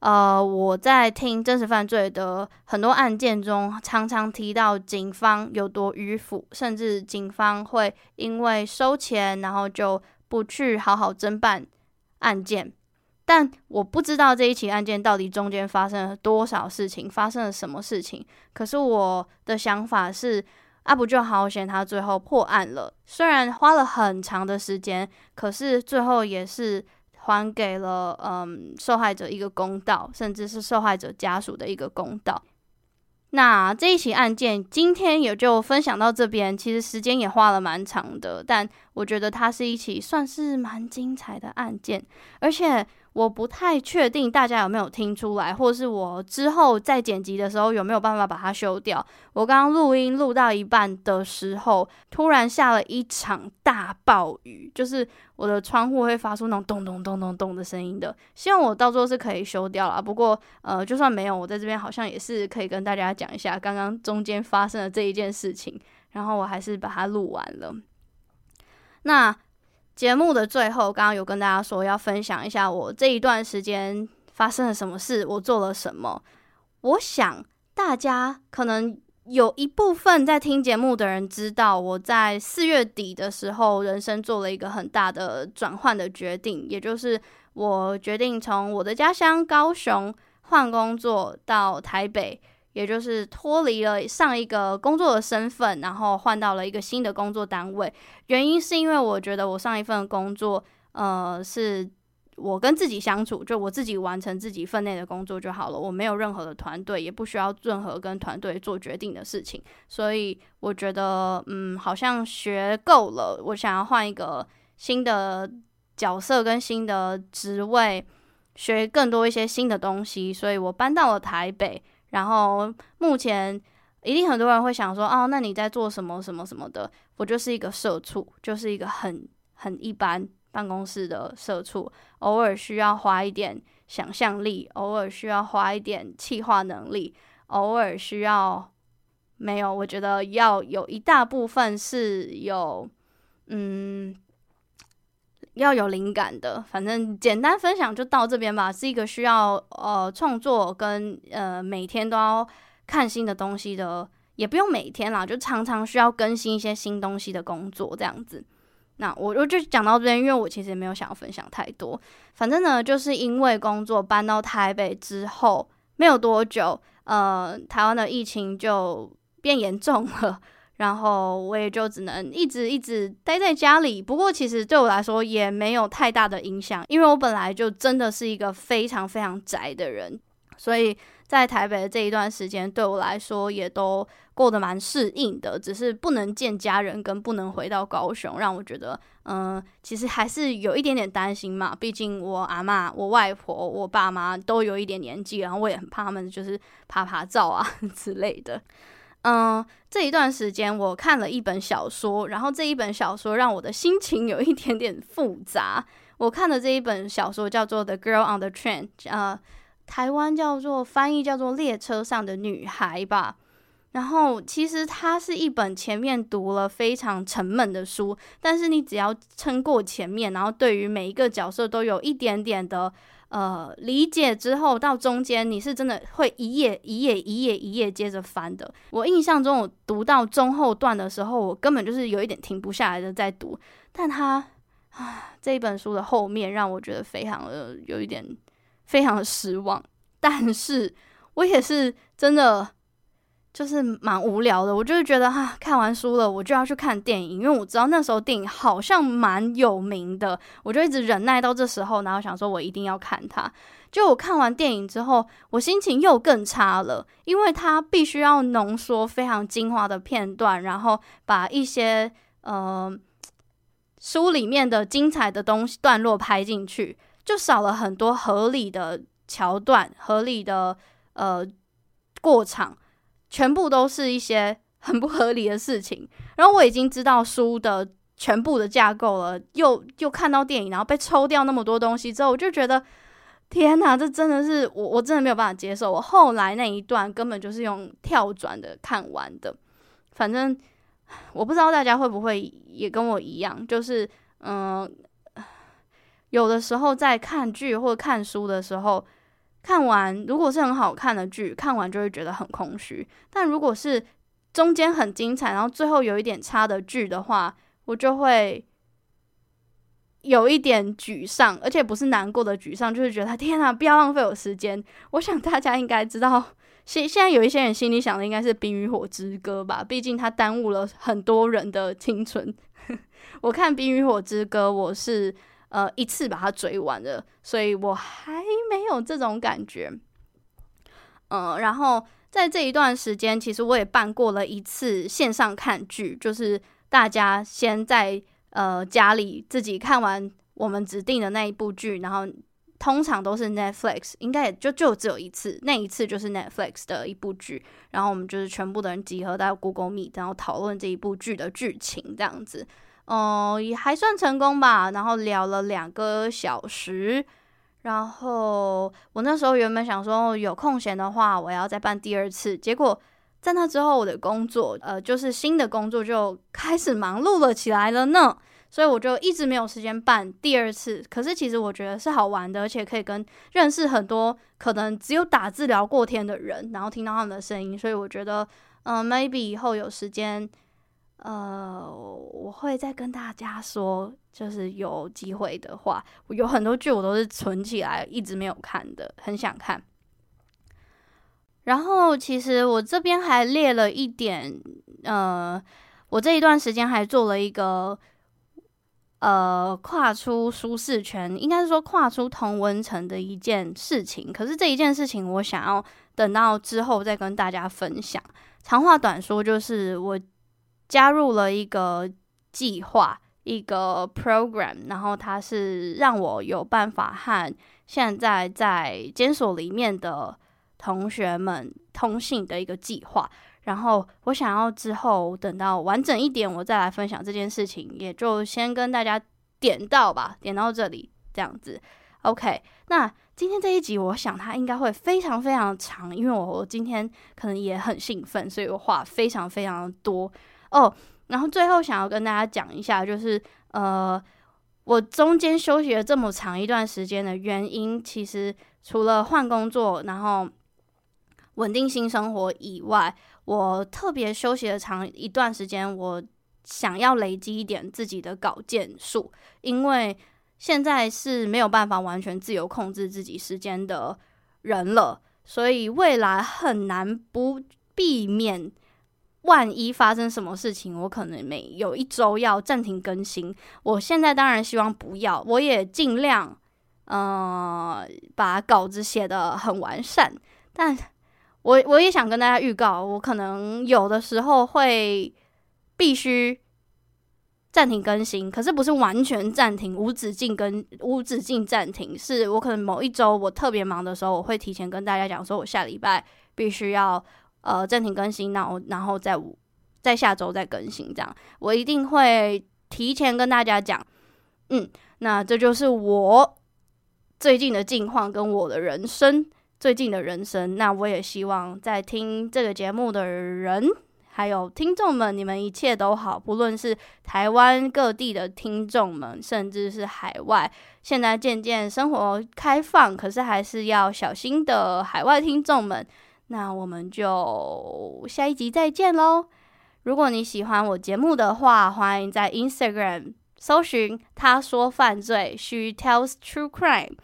呃，我在听真实犯罪的很多案件中，常常提到警方有多迂腐，甚至警方会因为收钱，然后就不去好好侦办案件。但我不知道这一起案件到底中间发生了多少事情，发生了什么事情。可是我的想法是，啊，不就好险他最后破案了，虽然花了很长的时间，可是最后也是。还给了嗯受害者一个公道，甚至是受害者家属的一个公道。那这一起案件今天也就分享到这边，其实时间也花了蛮长的，但我觉得它是一起算是蛮精彩的案件，而且。我不太确定大家有没有听出来，或是我之后在剪辑的时候有没有办法把它修掉。我刚刚录音录到一半的时候，突然下了一场大暴雨，就是我的窗户会发出那种咚咚咚咚咚的声音的。希望我到时候是可以修掉了。不过呃，就算没有，我在这边好像也是可以跟大家讲一下刚刚中间发生的这一件事情，然后我还是把它录完了。那。节目的最后，刚刚有跟大家说要分享一下我这一段时间发生了什么事，我做了什么。我想大家可能有一部分在听节目的人知道，我在四月底的时候，人生做了一个很大的转换的决定，也就是我决定从我的家乡高雄换工作到台北。也就是脱离了上一个工作的身份，然后换到了一个新的工作单位。原因是因为我觉得我上一份工作，呃，是我跟自己相处，就我自己完成自己分内的工作就好了。我没有任何的团队，也不需要任何跟团队做决定的事情。所以我觉得，嗯，好像学够了，我想要换一个新的角色跟新的职位，学更多一些新的东西。所以我搬到了台北。然后目前一定很多人会想说，哦，那你在做什么什么什么的？我就是一个社畜，就是一个很很一般办公室的社畜，偶尔需要花一点想象力，偶尔需要花一点企划能力，偶尔需要没有，我觉得要有一大部分是有，嗯。要有灵感的，反正简单分享就到这边吧。是一个需要呃创作跟呃每天都要看新的东西的，也不用每天啦，就常常需要更新一些新东西的工作这样子。那我我就讲到这边，因为我其实也没有想要分享太多。反正呢，就是因为工作搬到台北之后，没有多久，呃，台湾的疫情就变严重了，然后我也就只能一直一直待在家里。不过其实对我来说也没有太大的影响，因为我本来就真的是一个非常非常宅的人，所以。在台北的这一段时间，对我来说也都过得蛮适应的，只是不能见家人跟不能回到高雄，让我觉得，嗯、其实还是有一点点担心嘛。毕竟我阿嬷、我外婆、我爸妈都有一点年纪，然后我也很怕他们就是爬爬照啊 之类的。嗯、这一段时间我看了一本小说，然后这一本小说让我的心情有一点点复杂。我看的这一本小说叫做《The Girl on the Train》，呃。台湾叫做翻译叫做列车上的女孩吧，然后其实它是一本前面读了非常沉闷的书，但是你只要撑过前面，然后对于每一个角色都有一点点的呃理解之后，到中间你是真的会一页一页一页一页接着翻的。我印象中我读到中后段的时候，我根本就是有一点停不下来的在读，但他啊这一本书的后面让我觉得非常的有一点。非常的失望，但是我也是真的就是蛮无聊的。我就是觉得哈、啊，看完书了，我就要去看电影，因为我知道那时候电影好像蛮有名的，我就一直忍耐到这时候，然后想说我一定要看它。就我看完电影之后，我心情又更差了，因为它必须要浓缩非常精华的片段，然后把一些呃书里面的精彩的东西段落拍进去。就少了很多合理的桥段，合理的呃过场，全部都是一些很不合理的事情。然后我已经知道书的全部的架构了，又又看到电影，然后被抽掉那么多东西之后，我就觉得天哪，这真的是我我真的没有办法接受。我后来那一段根本就是用跳转的看完的。反正我不知道大家会不会也跟我一样，就是嗯。有的时候在看剧或看书的时候，看完如果是很好看的剧，看完就会觉得很空虚。但如果是中间很精彩，然后最后有一点差的剧的话，我就会有一点沮丧，而且不是难过的沮丧，就是觉得天啊，不要浪费我时间。我想大家应该知道，现现在有一些人心里想的应该是《冰与火之歌》吧，毕竟它耽误了很多人的青春。我看《冰与火之歌》，我是。呃，一次把它追完了，所以我还没有这种感觉。嗯、呃，然后在这一段时间，其实我也办过了一次线上看剧，就是大家先在呃家里自己看完我们指定的那一部剧，然后通常都是 Netflix，应该也就就只有一次，那一次就是 Netflix 的一部剧，然后我们就是全部的人集合到 Google me 然后讨论这一部剧的剧情这样子。哦、也还算成功吧。然后聊了两个小时，然后我那时候原本想说有空闲的话，我要再办第二次。结果在那之后，我的工作，呃，就是新的工作就 开始忙碌了起来了呢。所以我就一直没有时间办第二次。可是其实我觉得是好玩的，而且可以跟认识很多可能只有打字聊过天的人，然后听到他们的声音。所以我觉得，嗯、，maybe 以后有时间。呃，我会再跟大家说，就是有机会的话，有很多剧我都是存起来，一直没有看的，很想看。然后，其实我这边还列了一点，呃，我这一段时间还做了一个，呃，跨出舒适圈，应该是说跨出同温层的一件事情。可是这一件事情，我想要等到之后再跟大家分享。长话短说，就是我。加入了一个计划，一个 program，然后它是让我有办法和现在在监所里面的同学们通信的一个计划。然后我想要之后等到完整一点，我再来分享这件事情，也就先跟大家点到吧，点到这里这样子。OK，那今天这一集，我想它应该会非常非常长，因为我今天可能也很兴奋，所以我话非常非常多。哦，然后最后想要跟大家讲一下，就是呃，我中间休息了这么长一段时间的原因，其实除了换工作，然后稳定新生活以外，我特别休息了长一段时间，我想要累积一点自己的稿件数，因为现在是没有办法完全自由控制自己时间的人了，所以未来很难不避免。万一发生什么事情，我可能每有一周要暂停更新。我现在当然希望不要，我也尽量，呃，把稿子写得很完善。但我我也想跟大家预告，我可能有的时候会必须暂停更新，可是不是完全暂停，无止境跟无止境暂停，是我可能某一周我特别忙的时候，我会提前跟大家讲，说我下礼拜必须要。呃，暂停更新，然后，然后再在下周再更新，这样我一定会提前跟大家讲。嗯，那这就是我最近的近况跟我的人生，最近的人生。那我也希望在听这个节目的人，还有听众们，你们一切都好，不论是台湾各地的听众们，甚至是海外，现在渐渐生活开放，可是还是要小心的海外听众们。那我们就下一集再见喽！如果你喜欢我节目的话，欢迎在 Instagram 搜寻“他说犯罪 ”，She tells true crime。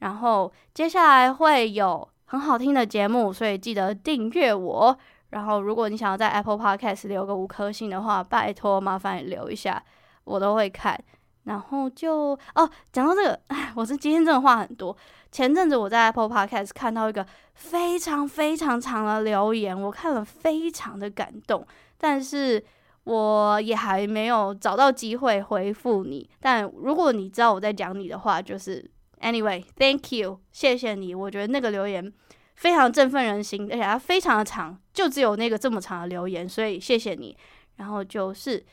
然后接下来会有很好听的节目，所以记得订阅我。然后如果你想要在 Apple Podcast 留个五颗星的话，拜托麻烦你留一下，我都会看。然后就哦，讲到这个，我是今天真的话很多。前阵子我在 Apple Podcast 看到一个非常非常长的留言，我看了非常的感动，但是我也还没有找到机会回复你。但如果你知道我在讲你的话，就是 Anyway，Thank you，谢谢你。我觉得那个留言非常振奋人心，而且它非常的长，就只有那个这么长的留言，所以谢谢你。然后就是。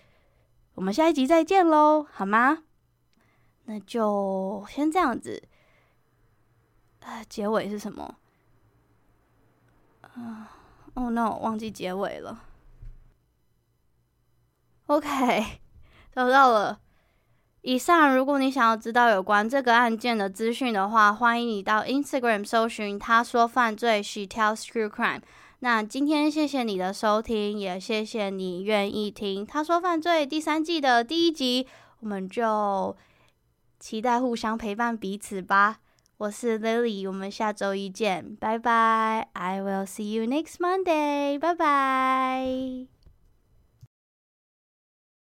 我们下一集再见喽，好吗？那就先这样子。呃，结尾是什么？啊，哦，no，忘记结尾了。OK，找到了。以上，如果你想要知道有关这个案件的资讯的话，欢迎你到 Instagram 搜寻“他说犯罪 ”，She tells true crime。那今天谢谢你的收听，也谢谢你愿意听《他说犯罪》第三季的第一集，我们就期待互相陪伴彼此吧。我是 Lily，我们下周一见，拜拜。I will see you next Monday，拜拜。